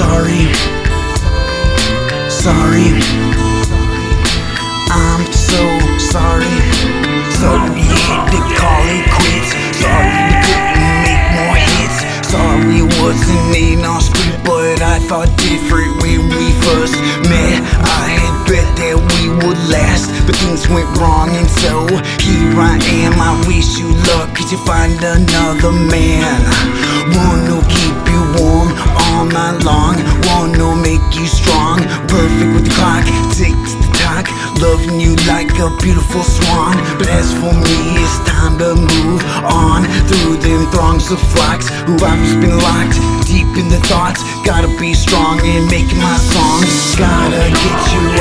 sorry. Sorry. I'm so sorry. Sorry you had to call it quits. Sorry we couldn't make more hits. Sorry wasn't in our script, but I thought different when we first met. I had bet that we would last, but things went wrong, and so here I am. I wish you luck, cause you find another man. Wanna keep you warm all night long, wanna make you strong. Perfect with the clock, ticks the talk, loving you like a beautiful swan. But as for me, it's time to move on through them throngs of flocks who I've just been locked deep in the thoughts. Gotta be strong in making my songs. Gotta get you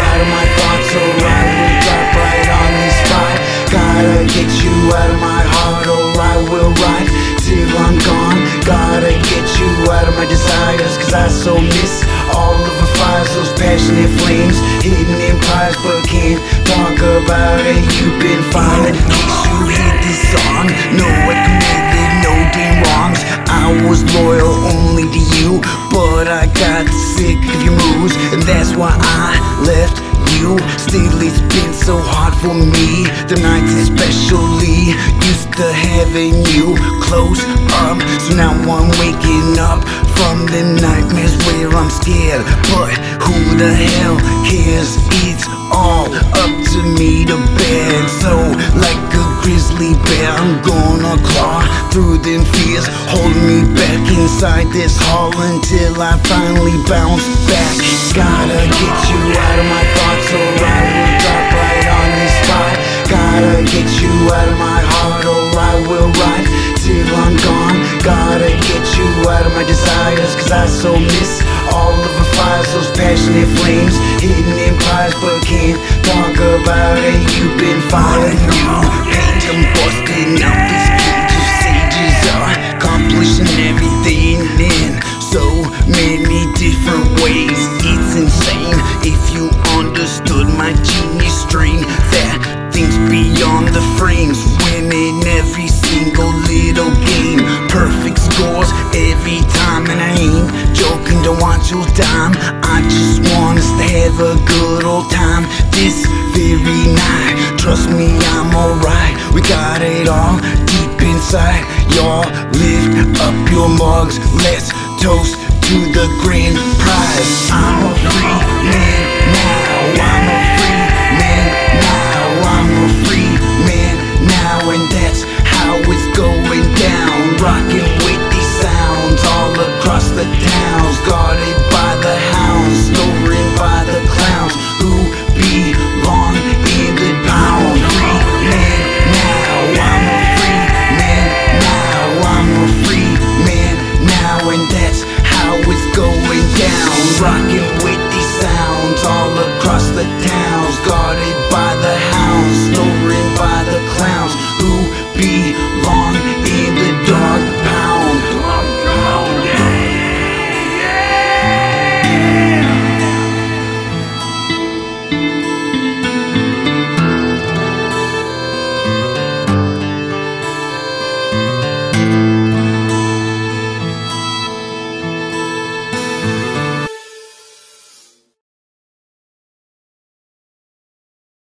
empires, but can't talk about it. You've been fine, in case you hate this song. No, I committed no damn wrongs. I was loyal only to you, but I got sick of your moves, and that's why I left you. Still, it's been so hard for me. The nights, especially, used to having you close up. So now I'm waking up from the nightmares where I'm scared. But who the hell cares? It's all up to me to bear. And so, like a grizzly bear, I'm gonna claw through them fears, Hold me back inside this hall until I finally bounce back. Gotta get you out of my thoughts, or I will drop right on this spot. Gotta get you out of my heart, or I will ride till I'm gone. Gotta get you out of my desires, cause I so miss talk about it. You've been fired, you paint, I'm busting out this sages, are accomplishing everything in so many different Scores every time, and I ain't joking. Don't want your dime. I just want us to have a good old time this very night. Trust me, I'm alright. We got it all deep inside. Y'all lift up your mugs. Let's toast to the grand prize. The towns, guarded by the hounds, snoring by the clowns who belong in the pound. Free man now. I'm a free man now. I'm a free man now, and that's how it's going down. Rocking with these sounds all across the town.